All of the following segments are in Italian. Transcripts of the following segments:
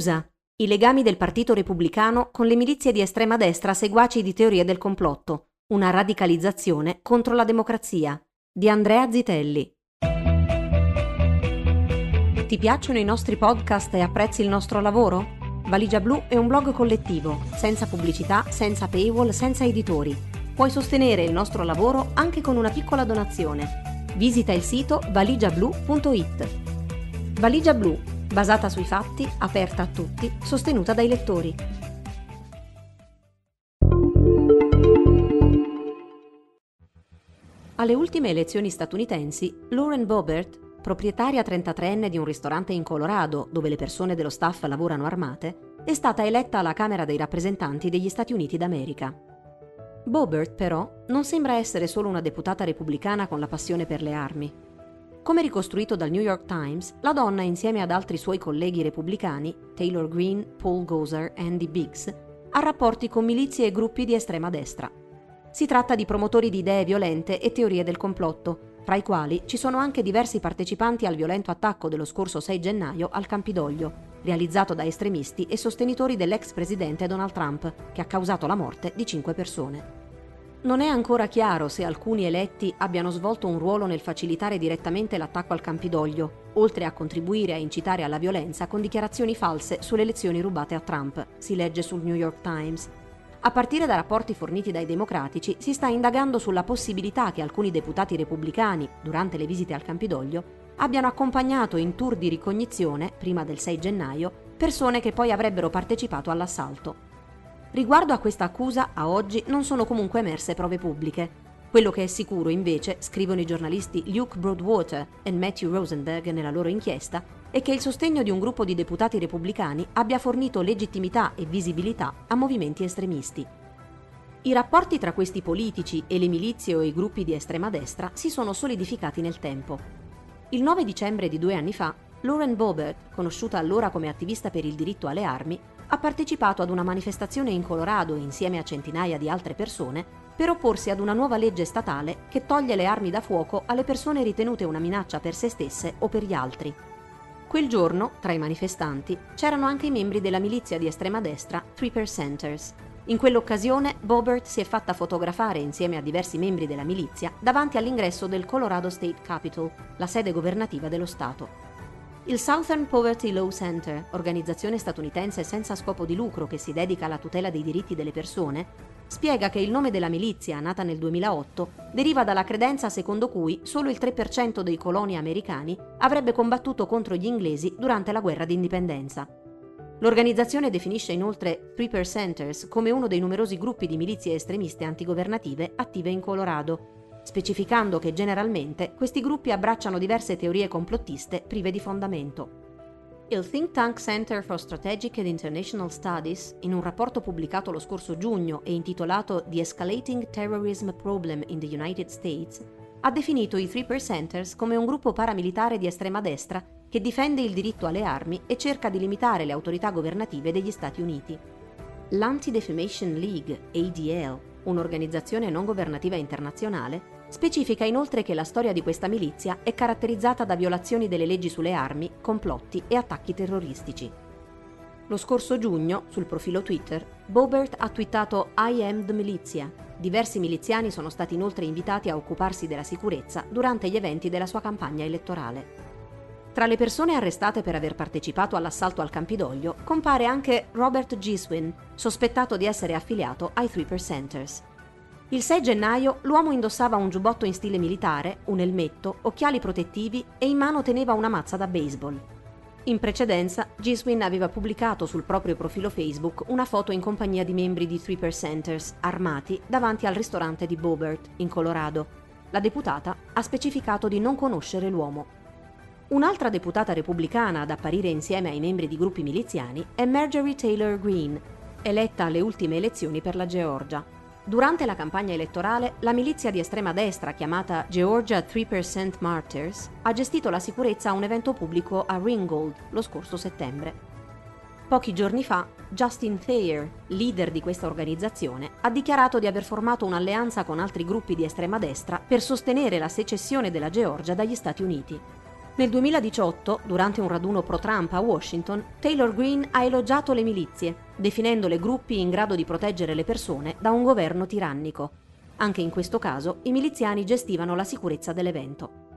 USA. I legami del Partito Repubblicano con le milizie di estrema destra seguaci di teorie del complotto. Una radicalizzazione contro la democrazia. Di Andrea Zitelli. Ti piacciono i nostri podcast e apprezzi il nostro lavoro? Valigia Blu è un blog collettivo, senza pubblicità, senza paywall, senza editori. Puoi sostenere il nostro lavoro anche con una piccola donazione. Visita il sito valigiablu.it. Valigia Blu, basata sui fatti, aperta a tutti, sostenuta dai lettori. Alle ultime elezioni statunitensi, Lauren Boebert proprietaria 33enne di un ristorante in Colorado dove le persone dello staff lavorano armate, è stata eletta alla Camera dei rappresentanti degli Stati Uniti d'America. Bobert, però, non sembra essere solo una deputata repubblicana con la passione per le armi. Come ricostruito dal New York Times, la donna, insieme ad altri suoi colleghi repubblicani, Taylor Greene, Paul Gozer e Andy Biggs, ha rapporti con milizie e gruppi di estrema destra. Si tratta di promotori di idee violente e teorie del complotto, tra i quali ci sono anche diversi partecipanti al violento attacco dello scorso 6 gennaio al Campidoglio, realizzato da estremisti e sostenitori dell'ex presidente Donald Trump, che ha causato la morte di cinque persone. Non è ancora chiaro se alcuni eletti abbiano svolto un ruolo nel facilitare direttamente l'attacco al Campidoglio, oltre a contribuire a incitare alla violenza con dichiarazioni false sulle elezioni rubate a Trump, si legge sul New York Times. A partire da rapporti forniti dai democratici, si sta indagando sulla possibilità che alcuni deputati repubblicani, durante le visite al Campidoglio, abbiano accompagnato in tour di ricognizione, prima del 6 gennaio, persone che poi avrebbero partecipato all'assalto. Riguardo a questa accusa, a oggi non sono comunque emerse prove pubbliche. Quello che è sicuro, invece, scrivono i giornalisti Luke Broadwater e Matthew Rosenberg nella loro inchiesta, è che il sostegno di un gruppo di deputati repubblicani abbia fornito legittimità e visibilità a movimenti estremisti. I rapporti tra questi politici e le milizie o i gruppi di estrema destra si sono solidificati nel tempo. Il 9 dicembre di due anni fa, Lauren Boebert, conosciuta allora come attivista per il diritto alle armi, ha partecipato ad una manifestazione in Colorado insieme a centinaia di altre persone per opporsi ad una nuova legge statale che toglie le armi da fuoco alle persone ritenute una minaccia per se stesse o per gli altri. Quel giorno, tra i manifestanti, c'erano anche i membri della milizia di estrema destra Three Percenters. In quell'occasione, Bobert si è fatta fotografare insieme a diversi membri della milizia davanti all'ingresso del Colorado State Capitol, la sede governativa dello Stato. Il Southern Poverty Law Center, organizzazione statunitense senza scopo di lucro che si dedica alla tutela dei diritti delle persone, spiega che il nome della milizia, nata nel 2008, deriva dalla credenza secondo cui solo il 3% dei coloni americani avrebbe combattuto contro gli inglesi durante la guerra d'indipendenza. L'organizzazione definisce inoltre Three Percenters come uno dei numerosi gruppi di milizie estremiste antigovernative attive in Colorado, specificando che generalmente questi gruppi abbracciano diverse teorie complottiste prive di fondamento. Il think tank Center for Strategic and International Studies, in un rapporto pubblicato lo scorso giugno e intitolato The Escalating Terrorism Problem in the United States, ha definito i Three Percenters come un gruppo paramilitare di estrema destra che difende il diritto alle armi e cerca di limitare le autorità governative degli Stati Uniti. L'Anti-Defamation League, ADL, un'organizzazione non governativa internazionale, Specifica inoltre che la storia di questa milizia è caratterizzata da violazioni delle leggi sulle armi, complotti e attacchi terroristici. Lo scorso giugno, sul profilo Twitter, Bobert ha twittato I am the milizia. Diversi miliziani sono stati inoltre invitati a occuparsi della sicurezza durante gli eventi della sua campagna elettorale. Tra le persone arrestate per aver partecipato all'assalto al Campidoglio compare anche Robert Giswin, sospettato di essere affiliato ai Three Percenters. Il 6 gennaio l'uomo indossava un giubbotto in stile militare, un elmetto, occhiali protettivi e in mano teneva una mazza da baseball. In precedenza, Giswin aveva pubblicato sul proprio profilo Facebook una foto in compagnia di membri di Three Percenters armati davanti al ristorante di Bobert, in Colorado. La deputata ha specificato di non conoscere l'uomo. Un'altra deputata repubblicana ad apparire insieme ai membri di gruppi miliziani è Marjorie Taylor Greene, eletta alle ultime elezioni per la Georgia. Durante la campagna elettorale, la milizia di estrema destra chiamata Georgia 3% Martyrs ha gestito la sicurezza a un evento pubblico a Ringgold lo scorso settembre. Pochi giorni fa, Justin Thayer, leader di questa organizzazione, ha dichiarato di aver formato un'alleanza con altri gruppi di estrema destra per sostenere la secessione della Georgia dagli Stati Uniti. Nel 2018, durante un raduno pro-Trump a Washington, Taylor Greene ha elogiato le milizie, definendole gruppi in grado di proteggere le persone da un governo tirannico. Anche in questo caso i miliziani gestivano la sicurezza dell'evento.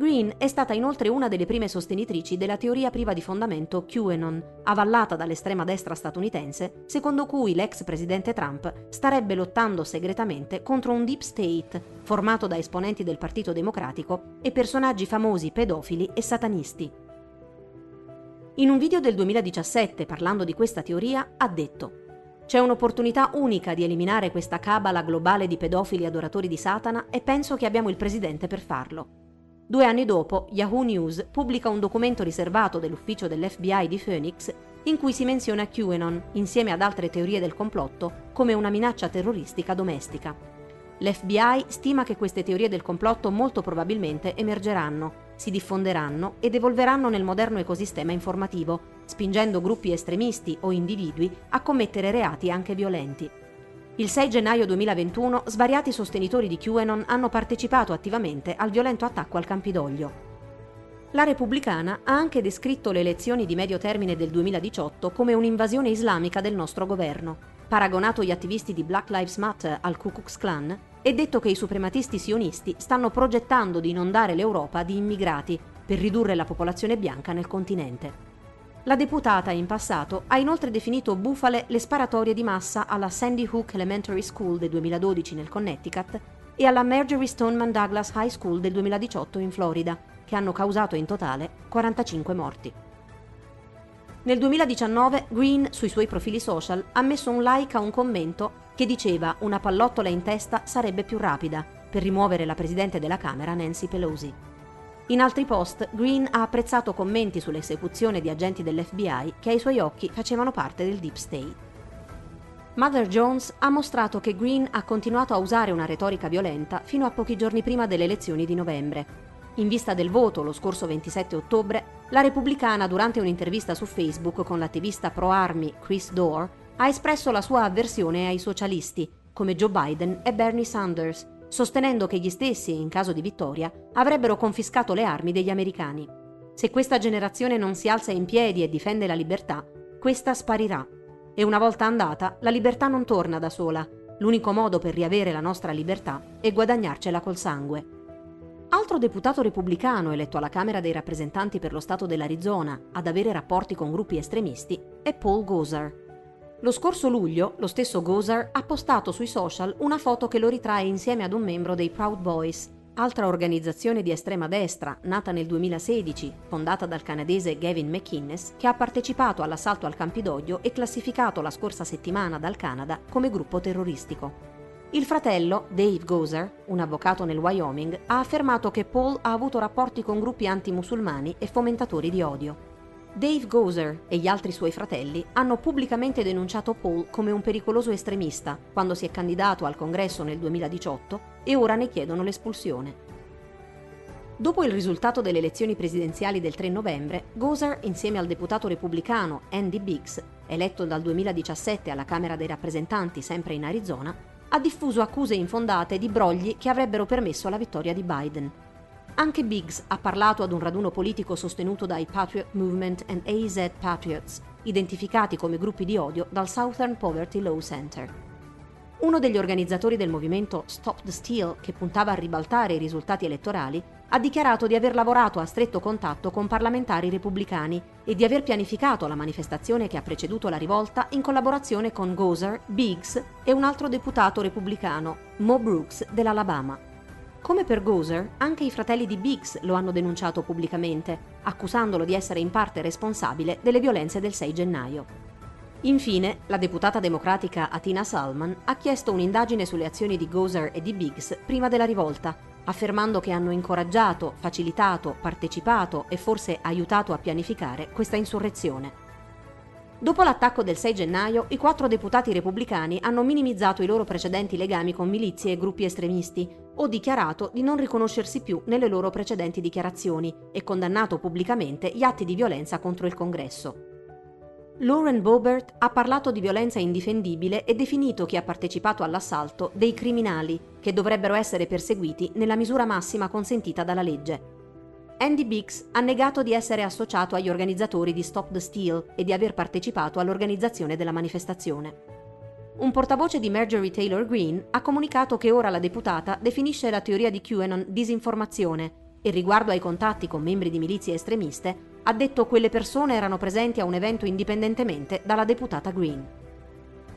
Green è stata inoltre una delle prime sostenitrici della teoria priva di fondamento QAnon, avallata dall'estrema destra statunitense, secondo cui l'ex presidente Trump starebbe lottando segretamente contro un deep state formato da esponenti del Partito Democratico e personaggi famosi pedofili e satanisti. In un video del 2017, parlando di questa teoria, ha detto c'è un'opportunità unica di eliminare questa cabala globale di pedofili adoratori di Satana e penso che abbiamo il presidente per farlo. Due anni dopo, Yahoo News pubblica un documento riservato dell'ufficio dell'FBI di Phoenix in cui si menziona QAnon, insieme ad altre teorie del complotto, come una minaccia terroristica domestica. L'FBI stima che queste teorie del complotto molto probabilmente emergeranno, si diffonderanno ed evolveranno nel moderno ecosistema informativo, spingendo gruppi estremisti o individui a commettere reati anche violenti. Il 6 gennaio 2021 svariati sostenitori di QAnon hanno partecipato attivamente al violento attacco al Campidoglio. La Repubblicana ha anche descritto le elezioni di medio termine del 2018 come un'invasione islamica del nostro governo, paragonato gli attivisti di Black Lives Matter al Ku Klux Klan e detto che i suprematisti sionisti stanno progettando di inondare l'Europa di immigrati per ridurre la popolazione bianca nel continente. La deputata in passato ha inoltre definito bufale le sparatorie di massa alla Sandy Hook Elementary School del 2012 nel Connecticut e alla Marjorie Stoneman Douglas High School del 2018 in Florida, che hanno causato in totale 45 morti. Nel 2019 Green sui suoi profili social ha messo un like a un commento che diceva una pallottola in testa sarebbe più rapida per rimuovere la presidente della Camera Nancy Pelosi. In altri post, Green ha apprezzato commenti sull'esecuzione di agenti dell'FBI che ai suoi occhi facevano parte del Deep State. Mother Jones ha mostrato che Green ha continuato a usare una retorica violenta fino a pochi giorni prima delle elezioni di novembre. In vista del voto lo scorso 27 ottobre, la repubblicana, durante un'intervista su Facebook con l'attivista pro-armi Chris Dorr, ha espresso la sua avversione ai socialisti, come Joe Biden e Bernie Sanders, sostenendo che gli stessi, in caso di vittoria, avrebbero confiscato le armi degli americani. Se questa generazione non si alza in piedi e difende la libertà, questa sparirà. E una volta andata, la libertà non torna da sola. L'unico modo per riavere la nostra libertà è guadagnarcela col sangue. Altro deputato repubblicano eletto alla Camera dei rappresentanti per lo Stato dell'Arizona ad avere rapporti con gruppi estremisti è Paul Gosar, lo scorso luglio, lo stesso Gozer ha postato sui social una foto che lo ritrae insieme ad un membro dei Proud Boys, altra organizzazione di estrema destra, nata nel 2016, fondata dal canadese Gavin McInnes, che ha partecipato all'assalto al Campidoglio e classificato la scorsa settimana dal Canada come gruppo terroristico. Il fratello, Dave Gozer, un avvocato nel Wyoming, ha affermato che Paul ha avuto rapporti con gruppi antimusulmani e fomentatori di odio. Dave Gozer e gli altri suoi fratelli hanno pubblicamente denunciato Paul come un pericoloso estremista quando si è candidato al congresso nel 2018 e ora ne chiedono l'espulsione. Dopo il risultato delle elezioni presidenziali del 3 novembre, Gozer, insieme al deputato repubblicano Andy Biggs, eletto dal 2017 alla Camera dei rappresentanti sempre in Arizona, ha diffuso accuse infondate di brogli che avrebbero permesso la vittoria di Biden. Anche Biggs ha parlato ad un raduno politico sostenuto dai Patriot Movement and AZ Patriots, identificati come gruppi di odio dal Southern Poverty Law Center. Uno degli organizzatori del movimento Stop the Steal, che puntava a ribaltare i risultati elettorali, ha dichiarato di aver lavorato a stretto contatto con parlamentari repubblicani e di aver pianificato la manifestazione che ha preceduto la rivolta in collaborazione con Gozer, Biggs e un altro deputato repubblicano, Mo Brooks dell'Alabama. Come per Gozer, anche i fratelli di Biggs lo hanno denunciato pubblicamente, accusandolo di essere in parte responsabile delle violenze del 6 gennaio. Infine, la deputata democratica Atina Salman ha chiesto un'indagine sulle azioni di Gozer e di Biggs prima della rivolta, affermando che hanno incoraggiato, facilitato, partecipato e forse aiutato a pianificare questa insurrezione. Dopo l'attacco del 6 gennaio, i quattro deputati repubblicani hanno minimizzato i loro precedenti legami con milizie e gruppi estremisti o dichiarato di non riconoscersi più nelle loro precedenti dichiarazioni e condannato pubblicamente gli atti di violenza contro il Congresso. Lauren Boebert ha parlato di violenza indifendibile e definito chi ha partecipato all'assalto dei criminali che dovrebbero essere perseguiti nella misura massima consentita dalla legge. Andy Biggs ha negato di essere associato agli organizzatori di Stop the Steal e di aver partecipato all'organizzazione della manifestazione. Un portavoce di Marjorie Taylor Greene ha comunicato che ora la deputata definisce la teoria di QAnon disinformazione e riguardo ai contatti con membri di milizie estremiste ha detto quelle persone erano presenti a un evento indipendentemente dalla deputata Greene.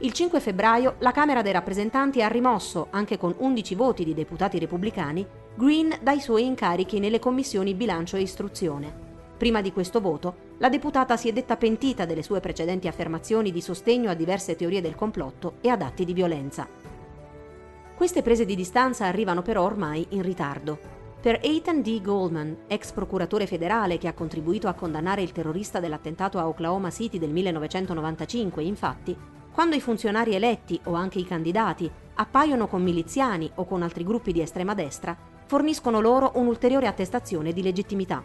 Il 5 febbraio la Camera dei rappresentanti ha rimosso, anche con 11 voti di deputati repubblicani, Green dai suoi incarichi nelle commissioni bilancio e istruzione. Prima di questo voto, la deputata si è detta pentita delle sue precedenti affermazioni di sostegno a diverse teorie del complotto e ad atti di violenza. Queste prese di distanza arrivano però ormai in ritardo. Per Ethan D. Goldman, ex procuratore federale che ha contribuito a condannare il terrorista dell'attentato a Oklahoma City del 1995, infatti, quando i funzionari eletti o anche i candidati appaiono con miliziani o con altri gruppi di estrema destra, forniscono loro un'ulteriore attestazione di legittimità.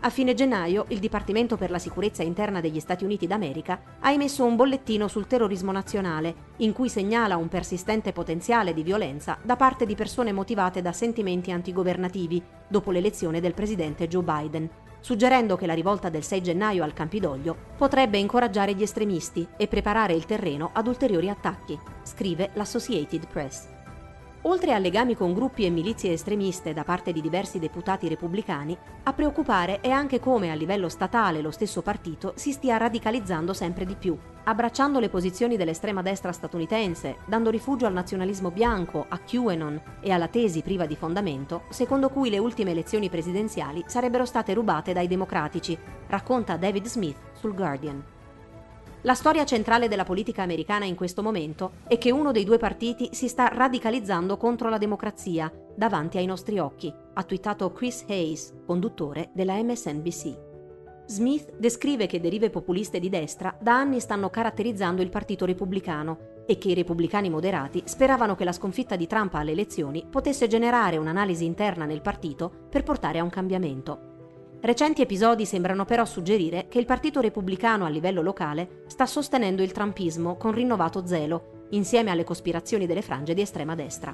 A fine gennaio il Dipartimento per la sicurezza interna degli Stati Uniti d'America ha emesso un bollettino sul terrorismo nazionale, in cui segnala un persistente potenziale di violenza da parte di persone motivate da sentimenti antigovernativi dopo l'elezione del presidente Joe Biden, suggerendo che la rivolta del 6 gennaio al Campidoglio potrebbe incoraggiare gli estremisti e preparare il terreno ad ulteriori attacchi, scrive l'Associated Press. Oltre a legami con gruppi e milizie estremiste da parte di diversi deputati repubblicani, a preoccupare è anche come a livello statale lo stesso partito si stia radicalizzando sempre di più, abbracciando le posizioni dell'estrema destra statunitense, dando rifugio al nazionalismo bianco, a QAnon e alla tesi priva di fondamento, secondo cui le ultime elezioni presidenziali sarebbero state rubate dai democratici, racconta David Smith sul Guardian. La storia centrale della politica americana in questo momento è che uno dei due partiti si sta radicalizzando contro la democrazia davanti ai nostri occhi, ha twittato Chris Hayes, conduttore della MSNBC. Smith descrive che derive populiste di destra da anni stanno caratterizzando il Partito Repubblicano e che i repubblicani moderati speravano che la sconfitta di Trump alle elezioni potesse generare un'analisi interna nel partito per portare a un cambiamento. Recenti episodi sembrano però suggerire che il Partito Repubblicano a livello locale sta sostenendo il trumpismo con rinnovato zelo, insieme alle cospirazioni delle frange di estrema destra.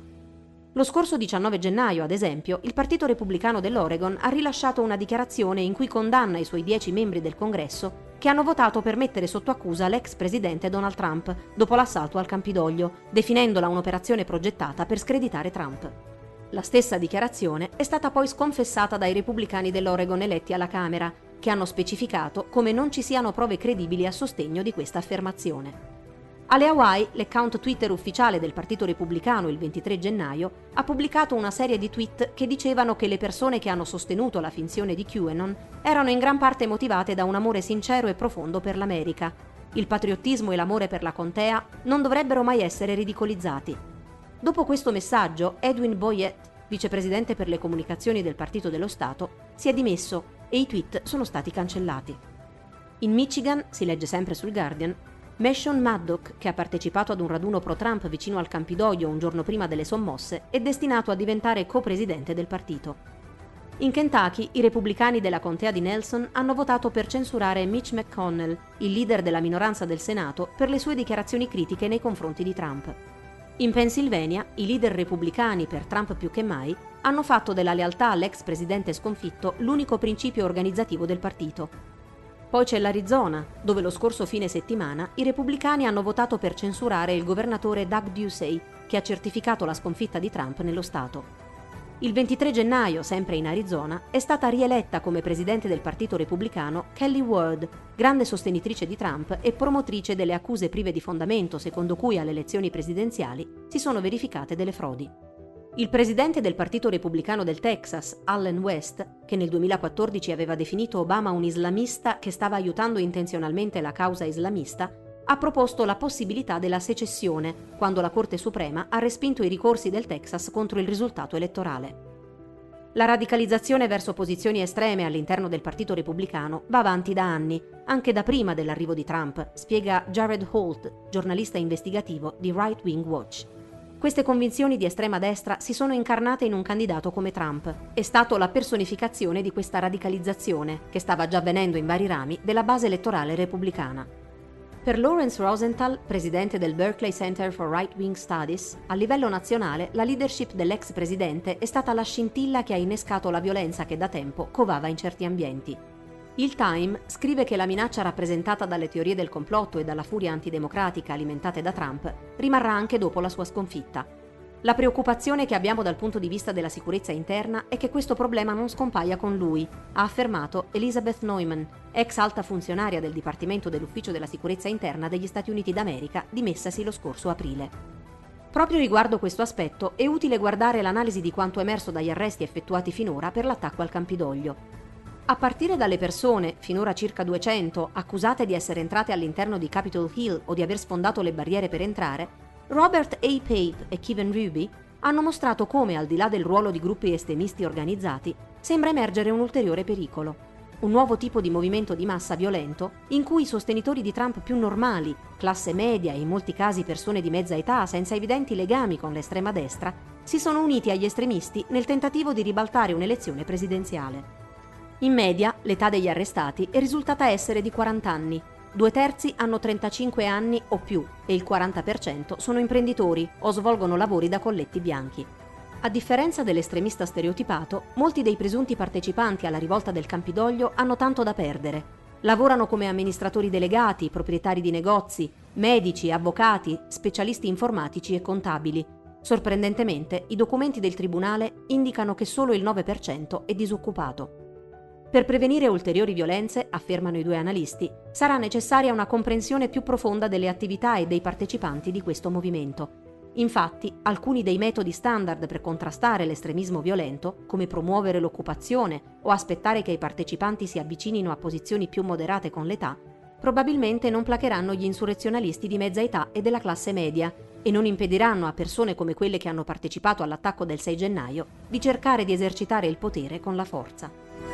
Lo scorso 19 gennaio, ad esempio, il Partito Repubblicano dell'Oregon ha rilasciato una dichiarazione in cui condanna i suoi dieci membri del Congresso che hanno votato per mettere sotto accusa l'ex presidente Donald Trump dopo l'assalto al Campidoglio, definendola un'operazione progettata per screditare Trump. La stessa dichiarazione è stata poi sconfessata dai repubblicani dell'Oregon eletti alla Camera, che hanno specificato come non ci siano prove credibili a sostegno di questa affermazione. Alle Hawaii, l'account Twitter ufficiale del Partito Repubblicano il 23 gennaio ha pubblicato una serie di tweet che dicevano che le persone che hanno sostenuto la finzione di QAnon erano in gran parte motivate da un amore sincero e profondo per l'America. Il patriottismo e l'amore per la contea non dovrebbero mai essere ridicolizzati. Dopo questo messaggio, Edwin Boyett, vicepresidente per le comunicazioni del Partito dello Stato, si è dimesso e i tweet sono stati cancellati. In Michigan, si legge sempre sul Guardian, Meshon Maddock, che ha partecipato ad un raduno pro-Trump vicino al Campidoglio un giorno prima delle sommosse, è destinato a diventare co-presidente del partito. In Kentucky, i repubblicani della contea di Nelson hanno votato per censurare Mitch McConnell, il leader della minoranza del Senato, per le sue dichiarazioni critiche nei confronti di Trump. In Pennsylvania, i leader repubblicani, per Trump più che mai, hanno fatto della lealtà all'ex presidente sconfitto l'unico principio organizzativo del partito. Poi c'è l'Arizona, dove lo scorso fine settimana i repubblicani hanno votato per censurare il governatore Doug Ducey, che ha certificato la sconfitta di Trump nello Stato. Il 23 gennaio, sempre in Arizona, è stata rieletta come presidente del Partito Repubblicano Kelly Ward, grande sostenitrice di Trump e promotrice delle accuse prive di fondamento secondo cui alle elezioni presidenziali si sono verificate delle frodi. Il presidente del Partito Repubblicano del Texas, Allen West, che nel 2014 aveva definito Obama un islamista che stava aiutando intenzionalmente la causa islamista, ha proposto la possibilità della secessione quando la Corte Suprema ha respinto i ricorsi del Texas contro il risultato elettorale. La radicalizzazione verso posizioni estreme all'interno del Partito Repubblicano va avanti da anni, anche da prima dell'arrivo di Trump, spiega Jared Holt, giornalista investigativo di Right Wing Watch. Queste convinzioni di estrema destra si sono incarnate in un candidato come Trump. È stato la personificazione di questa radicalizzazione, che stava già avvenendo in vari rami, della base elettorale repubblicana. Per Lawrence Rosenthal, presidente del Berkeley Center for Right Wing Studies, a livello nazionale la leadership dell'ex presidente è stata la scintilla che ha innescato la violenza che da tempo covava in certi ambienti. Il Time scrive che la minaccia rappresentata dalle teorie del complotto e dalla furia antidemocratica alimentate da Trump rimarrà anche dopo la sua sconfitta. La preoccupazione che abbiamo dal punto di vista della sicurezza interna è che questo problema non scompaia con lui, ha affermato Elizabeth Neumann, ex alta funzionaria del Dipartimento dell'Ufficio della Sicurezza Interna degli Stati Uniti d'America, dimessasi lo scorso aprile. Proprio riguardo questo aspetto è utile guardare l'analisi di quanto emerso dagli arresti effettuati finora per l'attacco al Campidoglio. A partire dalle persone, finora circa 200, accusate di essere entrate all'interno di Capitol Hill o di aver sfondato le barriere per entrare, Robert A. Pape e Kevin Ruby hanno mostrato come, al di là del ruolo di gruppi estremisti organizzati, sembra emergere un ulteriore pericolo. Un nuovo tipo di movimento di massa violento in cui i sostenitori di Trump più normali, classe media e in molti casi persone di mezza età senza evidenti legami con l'estrema destra, si sono uniti agli estremisti nel tentativo di ribaltare un'elezione presidenziale. In media, l'età degli arrestati è risultata essere di 40 anni, Due terzi hanno 35 anni o più e il 40% sono imprenditori o svolgono lavori da colletti bianchi. A differenza dell'estremista stereotipato, molti dei presunti partecipanti alla rivolta del Campidoglio hanno tanto da perdere. Lavorano come amministratori delegati, proprietari di negozi, medici, avvocati, specialisti informatici e contabili. Sorprendentemente, i documenti del Tribunale indicano che solo il 9% è disoccupato. Per prevenire ulteriori violenze, affermano i due analisti, sarà necessaria una comprensione più profonda delle attività e dei partecipanti di questo movimento. Infatti, alcuni dei metodi standard per contrastare l'estremismo violento, come promuovere l'occupazione o aspettare che i partecipanti si avvicinino a posizioni più moderate con l'età, probabilmente non placheranno gli insurrezionalisti di mezza età e della classe media e non impediranno a persone come quelle che hanno partecipato all'attacco del 6 gennaio di cercare di esercitare il potere con la forza.